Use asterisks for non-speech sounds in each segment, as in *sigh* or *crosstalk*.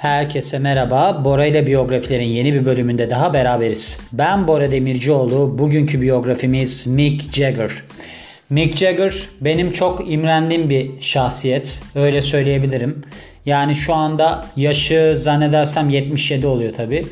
Herkese merhaba. Bora ile biyografilerin yeni bir bölümünde daha beraberiz. Ben Bora Demircioğlu. Bugünkü biyografimiz Mick Jagger. Mick Jagger benim çok imrendiğim bir şahsiyet. Öyle söyleyebilirim. Yani şu anda yaşı zannedersem 77 oluyor tabi.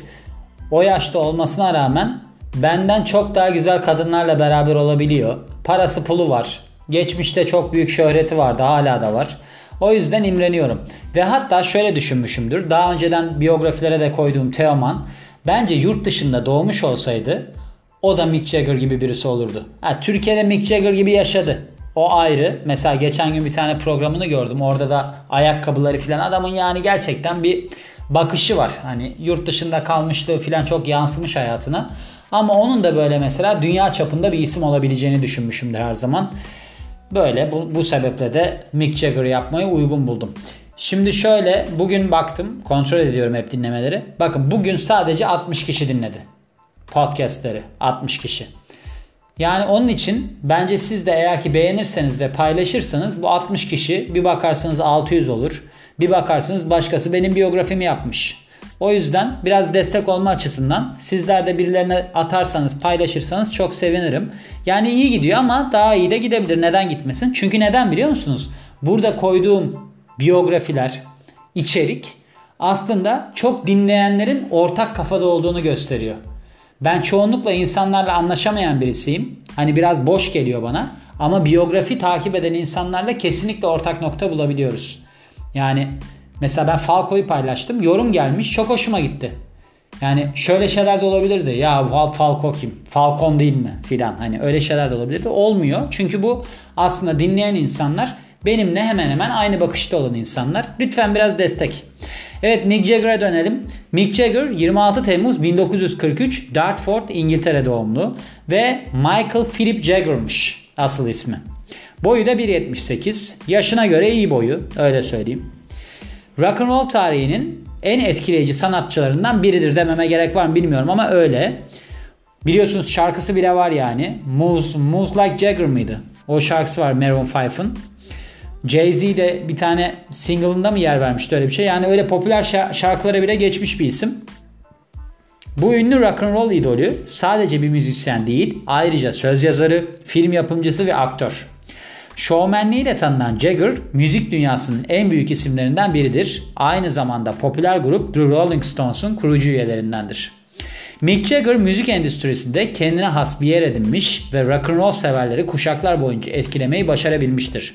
O yaşta olmasına rağmen benden çok daha güzel kadınlarla beraber olabiliyor. Parası pulu var. Geçmişte çok büyük şöhreti vardı hala da var. O yüzden imreniyorum. Ve hatta şöyle düşünmüşümdür. Daha önceden biyografilere de koyduğum Teoman bence yurt dışında doğmuş olsaydı o da Mick Jagger gibi birisi olurdu. Ha, Türkiye'de Mick Jagger gibi yaşadı. O ayrı. Mesela geçen gün bir tane programını gördüm. Orada da ayakkabıları falan adamın yani gerçekten bir bakışı var. Hani yurt dışında kalmışlığı falan çok yansımış hayatına. Ama onun da böyle mesela dünya çapında bir isim olabileceğini düşünmüşümdür her zaman. Böyle bu, bu sebeple de Mick Jagger yapmayı uygun buldum. Şimdi şöyle bugün baktım kontrol ediyorum hep dinlemeleri. Bakın bugün sadece 60 kişi dinledi. Podcastleri 60 kişi. Yani onun için bence siz de eğer ki beğenirseniz ve paylaşırsanız bu 60 kişi bir bakarsanız 600 olur. Bir bakarsınız başkası benim biyografimi yapmış. O yüzden biraz destek olma açısından sizler de birilerine atarsanız paylaşırsanız çok sevinirim. Yani iyi gidiyor ama daha iyi de gidebilir. Neden gitmesin? Çünkü neden biliyor musunuz? Burada koyduğum biyografiler, içerik aslında çok dinleyenlerin ortak kafada olduğunu gösteriyor. Ben çoğunlukla insanlarla anlaşamayan birisiyim. Hani biraz boş geliyor bana. Ama biyografi takip eden insanlarla kesinlikle ortak nokta bulabiliyoruz. Yani Mesela ben Falco'yu paylaştım. Yorum gelmiş. Çok hoşuma gitti. Yani şöyle şeyler de olabilirdi. Ya Falco kim? Falcon değil mi? Filan. Hani öyle şeyler de olabilirdi. Olmuyor. Çünkü bu aslında dinleyen insanlar benimle hemen hemen aynı bakışta olan insanlar. Lütfen biraz destek. Evet Mick Jagger'a dönelim. Mick Jagger 26 Temmuz 1943 Dartford İngiltere doğumlu ve Michael Philip Jagger'mış asıl ismi. Boyu da 1.78. Yaşına göre iyi boyu öyle söyleyeyim. Rock and roll tarihinin en etkileyici sanatçılarından biridir dememe gerek var mı bilmiyorum ama öyle. Biliyorsunuz şarkısı bile var yani. Moves, Moves Like Jagger mıydı? O şarkısı var Maroon 5'ın. Jay-Z de bir tane single'ında mı yer vermişti öyle bir şey. Yani öyle popüler şarkılara bile geçmiş bir isim. Bu ünlü rock and roll idolü sadece bir müzisyen değil, ayrıca söz yazarı, film yapımcısı ve aktör. Şovmenliğiyle tanınan Jagger, müzik dünyasının en büyük isimlerinden biridir. Aynı zamanda popüler grup The Rolling Stones'un kurucu üyelerindendir. Mick Jagger müzik endüstrisinde kendine has bir yer edinmiş ve rock and roll severleri kuşaklar boyunca etkilemeyi başarabilmiştir.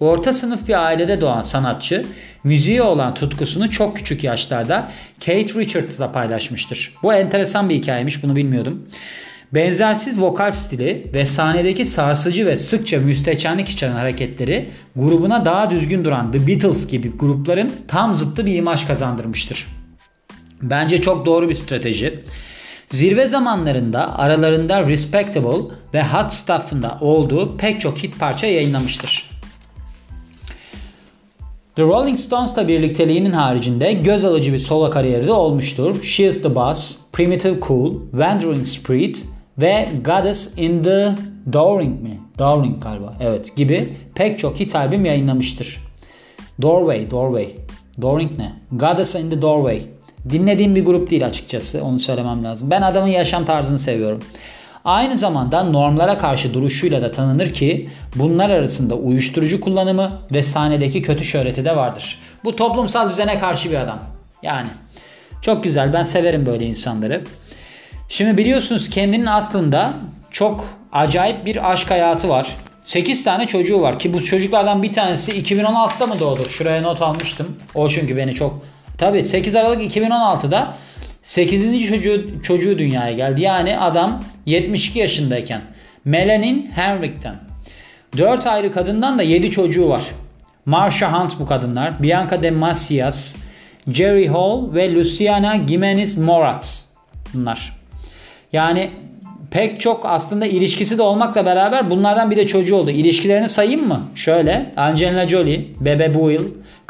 Orta sınıf bir ailede doğan sanatçı, müziğe olan tutkusunu çok küçük yaşlarda Kate Richards'la paylaşmıştır. Bu enteresan bir hikayemiş, bunu bilmiyordum. Benzersiz vokal stili ve sahnedeki sarsıcı ve sıkça müstehcenlik içeren hareketleri grubuna daha düzgün duran The Beatles gibi grupların tam zıttı bir imaj kazandırmıştır. Bence çok doğru bir strateji. Zirve zamanlarında aralarında Respectable ve Hot Stuff'ında olduğu pek çok hit parça yayınlamıştır. The Rolling Stones'la birlikteliğinin haricinde göz alıcı bir solo kariyeri de olmuştur. She is the Boss, Primitive Cool, Wandering Spirit ve Goddess in the Dowring mi? Dowring galiba. Evet gibi pek çok hit albüm yayınlamıştır. Doorway, Doorway. Dowring ne? Goddess in the Doorway. Dinlediğim bir grup değil açıkçası. Onu söylemem lazım. Ben adamın yaşam tarzını seviyorum. Aynı zamanda normlara karşı duruşuyla da tanınır ki bunlar arasında uyuşturucu kullanımı ve sahnedeki kötü şöhreti de vardır. Bu toplumsal düzene karşı bir adam. Yani çok güzel ben severim böyle insanları. Şimdi biliyorsunuz kendinin aslında çok acayip bir aşk hayatı var. 8 tane çocuğu var ki bu çocuklardan bir tanesi 2016'da mı doğdu? Şuraya not almıştım. O çünkü beni çok... Tabi 8 Aralık 2016'da 8. çocuğu, çocuğu dünyaya geldi. Yani adam 72 yaşındayken. Melanie Henrik'ten. 4 ayrı kadından da 7 çocuğu var. Marsha Hunt bu kadınlar. Bianca de Macias, Jerry Hall ve Luciana Gimenez Morat. Bunlar. Yani pek çok aslında ilişkisi de olmakla beraber bunlardan bir de çocuğu oldu. İlişkilerini sayayım mı? Şöyle Angelina Jolie, Bebe Buell,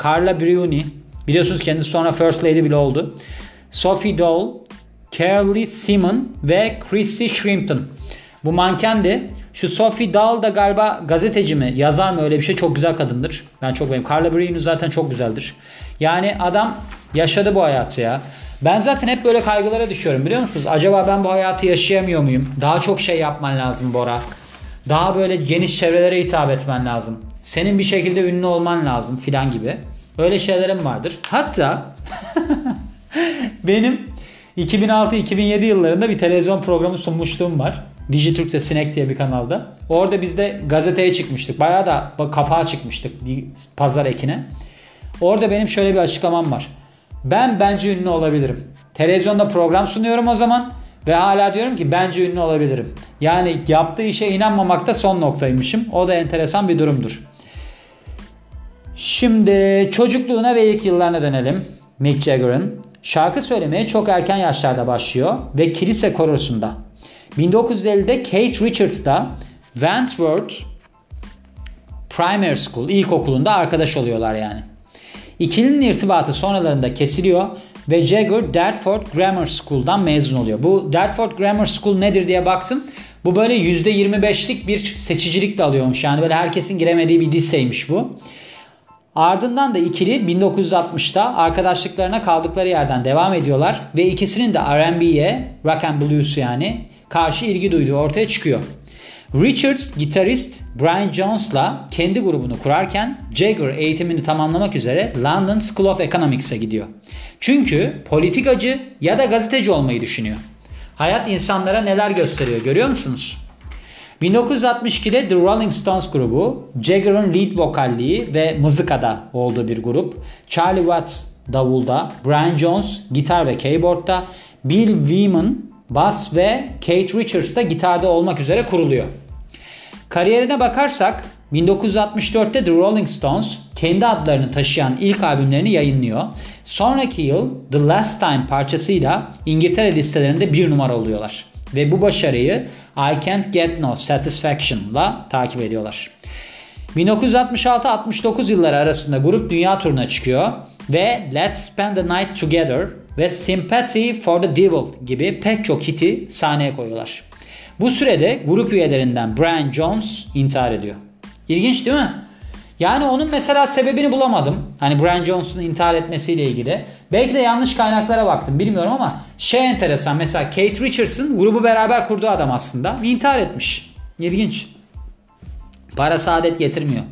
Carla Bruni, biliyorsunuz kendisi sonra First Lady bile oldu. Sophie Dole, Carly Simon ve Chrissy Shrimpton. Bu mankendi. Şu Sophie Dahl da galiba gazeteci mi, yazar mı öyle bir şey çok güzel kadındır. Ben çok beğendim. Carla Bruni zaten çok güzeldir. Yani adam Yaşadı bu hayatı ya. Ben zaten hep böyle kaygılara düşüyorum biliyor musunuz? Acaba ben bu hayatı yaşayamıyor muyum? Daha çok şey yapman lazım Bora. Daha böyle geniş çevrelere hitap etmen lazım. Senin bir şekilde ünlü olman lazım filan gibi. Öyle şeylerim vardır. Hatta *laughs* benim 2006-2007 yıllarında bir televizyon programı sunmuşluğum var. Dijitürk'te Sinek diye bir kanalda. Orada biz de gazeteye çıkmıştık. Bayağı da kapağa çıkmıştık bir pazar ekine. Orada benim şöyle bir açıklamam var. Ben bence ünlü olabilirim. Televizyonda program sunuyorum o zaman ve hala diyorum ki bence ünlü olabilirim. Yani yaptığı işe inanmamakta son noktaymışım. O da enteresan bir durumdur. Şimdi çocukluğuna ve ilk yıllarına dönelim. Mick Jagger'ın şarkı söylemeye çok erken yaşlarda başlıyor ve kilise korosunda. 1950'de Kate Richards'da Wentworth Primary School ilkokulunda arkadaş oluyorlar yani. İkilinin irtibatı sonralarında kesiliyor ve Jagger Dartford Grammar School'dan mezun oluyor. Bu Dartford Grammar School nedir diye baktım. Bu böyle %25'lik bir seçicilikle alıyormuş. Yani böyle herkesin giremediği bir liseymiş bu. Ardından da ikili 1960'ta arkadaşlıklarına kaldıkları yerden devam ediyorlar ve ikisinin de R&B'ye, rock and blues yani karşı ilgi duyduğu ortaya çıkıyor. Richards gitarist Brian Jones'la kendi grubunu kurarken Jagger eğitimini tamamlamak üzere London School of Economics'e gidiyor. Çünkü politikacı ya da gazeteci olmayı düşünüyor. Hayat insanlara neler gösteriyor görüyor musunuz? 1962'de The Rolling Stones grubu, Jagger'ın lead vokalliği ve mızıkada olduğu bir grup. Charlie Watts davulda, Brian Jones gitar ve keyboardda, Bill Wyman bass ve Kate Richards da gitarda olmak üzere kuruluyor. Kariyerine bakarsak 1964'te The Rolling Stones kendi adlarını taşıyan ilk albümlerini yayınlıyor. Sonraki yıl The Last Time parçasıyla İngiltere listelerinde bir numara oluyorlar. Ve bu başarıyı I Can't Get No Satisfaction'la takip ediyorlar. 1966-69 yılları arasında grup dünya turuna çıkıyor ve Let's Spend the Night Together ve Sympathy for the Devil gibi pek çok hiti sahneye koyuyorlar. Bu sürede grup üyelerinden Brian Jones intihar ediyor. İlginç değil mi? Yani onun mesela sebebini bulamadım. Hani Brian Jones'un intihar etmesiyle ilgili. Belki de yanlış kaynaklara baktım bilmiyorum ama şey enteresan mesela Kate Richardson grubu beraber kurduğu adam aslında intihar etmiş. İlginç. Para saadet getirmiyor.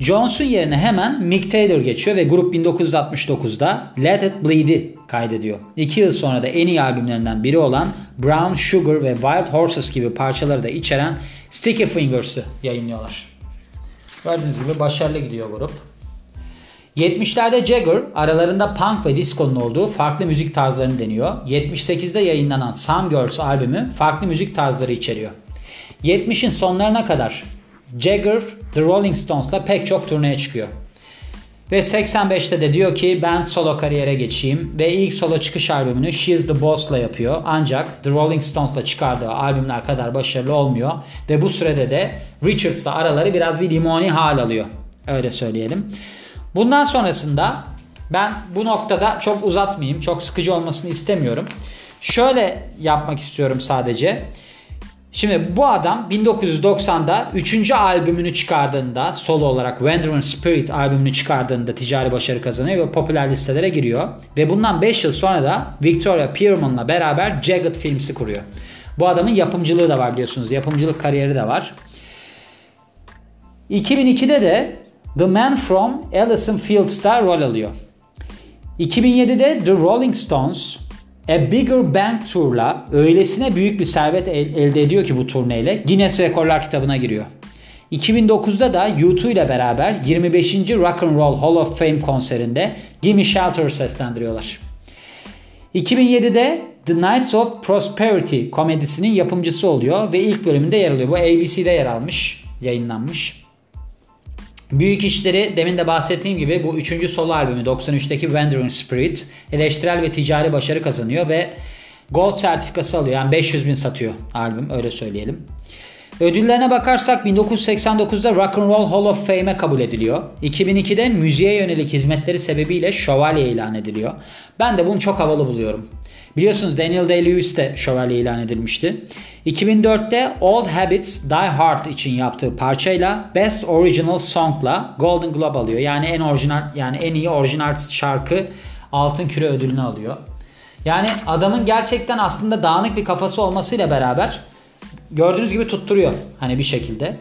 Jones'un yerine hemen Mick Taylor geçiyor ve grup 1969'da Let It Bleed'i kaydediyor. İki yıl sonra da en iyi albümlerinden biri olan Brown Sugar ve Wild Horses gibi parçaları da içeren Sticky Fingers'ı yayınlıyorlar. Gördüğünüz gibi başarılı gidiyor grup. 70'lerde Jagger aralarında punk ve disco'nun olduğu farklı müzik tarzlarını deniyor. 78'de yayınlanan Some Girls albümü farklı müzik tarzları içeriyor. 70'in sonlarına kadar Jagger The Rolling Stones'la pek çok turneye çıkıyor. Ve 85'te de diyor ki ben solo kariyere geçeyim ve ilk solo çıkış albümünü She's the Boss'la yapıyor. Ancak The Rolling Stones'la çıkardığı albümler kadar başarılı olmuyor ve bu sürede de Richards'la araları biraz bir limoni hal alıyor. Öyle söyleyelim. Bundan sonrasında ben bu noktada çok uzatmayayım, çok sıkıcı olmasını istemiyorum. Şöyle yapmak istiyorum sadece. Şimdi bu adam 1990'da 3. albümünü çıkardığında solo olarak Wandering Spirit albümünü çıkardığında ticari başarı kazanıyor ve popüler listelere giriyor. Ve bundan 5 yıl sonra da Victoria Pearman'la beraber Jagged Films'i kuruyor. Bu adamın yapımcılığı da var biliyorsunuz. Yapımcılık kariyeri de var. 2002'de de The Man From Ellison Fields'ta rol alıyor. 2007'de The Rolling Stones A Bigger Bang Tour'la öylesine büyük bir servet el, elde ediyor ki bu turneyle Guinness Rekorlar kitabına giriyor. 2009'da da U2 ile beraber 25. Rock and Roll Hall of Fame konserinde Gimme Shelter seslendiriyorlar. 2007'de The Knights of Prosperity komedisinin yapımcısı oluyor ve ilk bölümünde yer alıyor. Bu ABC'de yer almış, yayınlanmış. Büyük işleri demin de bahsettiğim gibi bu üçüncü solo albümü 93'teki Wandering Spirit eleştirel ve ticari başarı kazanıyor ve Gold sertifikası alıyor. Yani 500 bin satıyor albüm öyle söyleyelim. Ödüllerine bakarsak 1989'da Rock and Roll Hall of Fame'e kabul ediliyor. 2002'de müziğe yönelik hizmetleri sebebiyle şövalye ilan ediliyor. Ben de bunu çok havalı buluyorum. Biliyorsunuz Daniel Day-Lewis de şövalye ilan edilmişti. 2004'te Old Habits Die Hard için yaptığı parçayla Best Original Song'la Golden Globe alıyor. Yani en orijinal yani en iyi orijinal şarkı altın küre ödülünü alıyor. Yani adamın gerçekten aslında dağınık bir kafası olmasıyla beraber gördüğünüz gibi tutturuyor hani bir şekilde.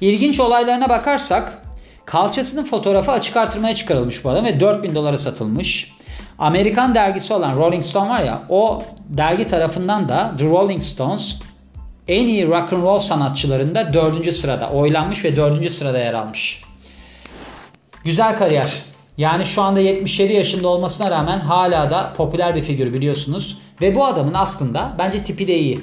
İlginç olaylarına bakarsak kalçasının fotoğrafı açık artırmaya çıkarılmış bu adam ve 4000 dolara satılmış. Amerikan dergisi olan Rolling Stone var ya o dergi tarafından da The Rolling Stones en iyi rock and roll sanatçılarında 4. sırada oylanmış ve 4. sırada yer almış. Güzel kariyer. Yani şu anda 77 yaşında olmasına rağmen hala da popüler bir figür biliyorsunuz. Ve bu adamın aslında bence tipi de iyi.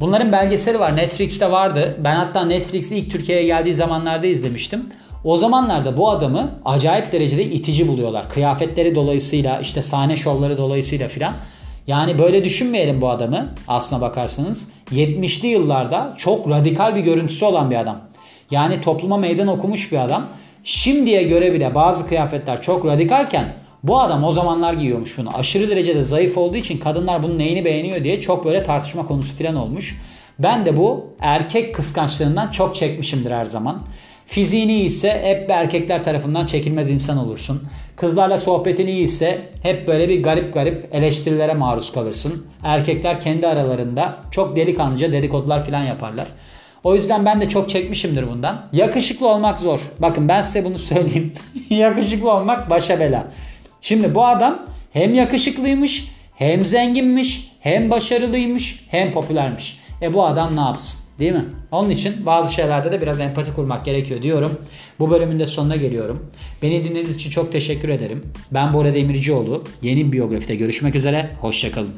Bunların belgeseli var. Netflix'te vardı. Ben hatta Netflix'te ilk Türkiye'ye geldiği zamanlarda izlemiştim. O zamanlarda bu adamı acayip derecede itici buluyorlar. Kıyafetleri dolayısıyla işte sahne şovları dolayısıyla filan. Yani böyle düşünmeyelim bu adamı aslına bakarsanız. 70'li yıllarda çok radikal bir görüntüsü olan bir adam. Yani topluma meydan okumuş bir adam. Şimdiye göre bile bazı kıyafetler çok radikalken bu adam o zamanlar giyiyormuş bunu. Aşırı derecede zayıf olduğu için kadınlar bunun neyini beğeniyor diye çok böyle tartışma konusu falan olmuş. Ben de bu erkek kıskançlığından çok çekmişimdir her zaman. Fiziğini iyiyse hep erkekler tarafından çekilmez insan olursun. Kızlarla sohbetin iyiyse hep böyle bir garip garip eleştirilere maruz kalırsın. Erkekler kendi aralarında çok delikanlıca dedikodular falan yaparlar. O yüzden ben de çok çekmişimdir bundan. Yakışıklı olmak zor. Bakın ben size bunu söyleyeyim. *laughs* Yakışıklı olmak başa bela. Şimdi bu adam hem yakışıklıymış, hem zenginmiş, hem başarılıymış, hem popülermiş. E bu adam ne yapsın? Değil mi? Onun için bazı şeylerde de biraz empati kurmak gerekiyor diyorum. Bu bölümün de sonuna geliyorum. Beni dinlediğiniz için çok teşekkür ederim. Ben Bora Demircioğlu. Yeni biyografide görüşmek üzere. Hoşçakalın.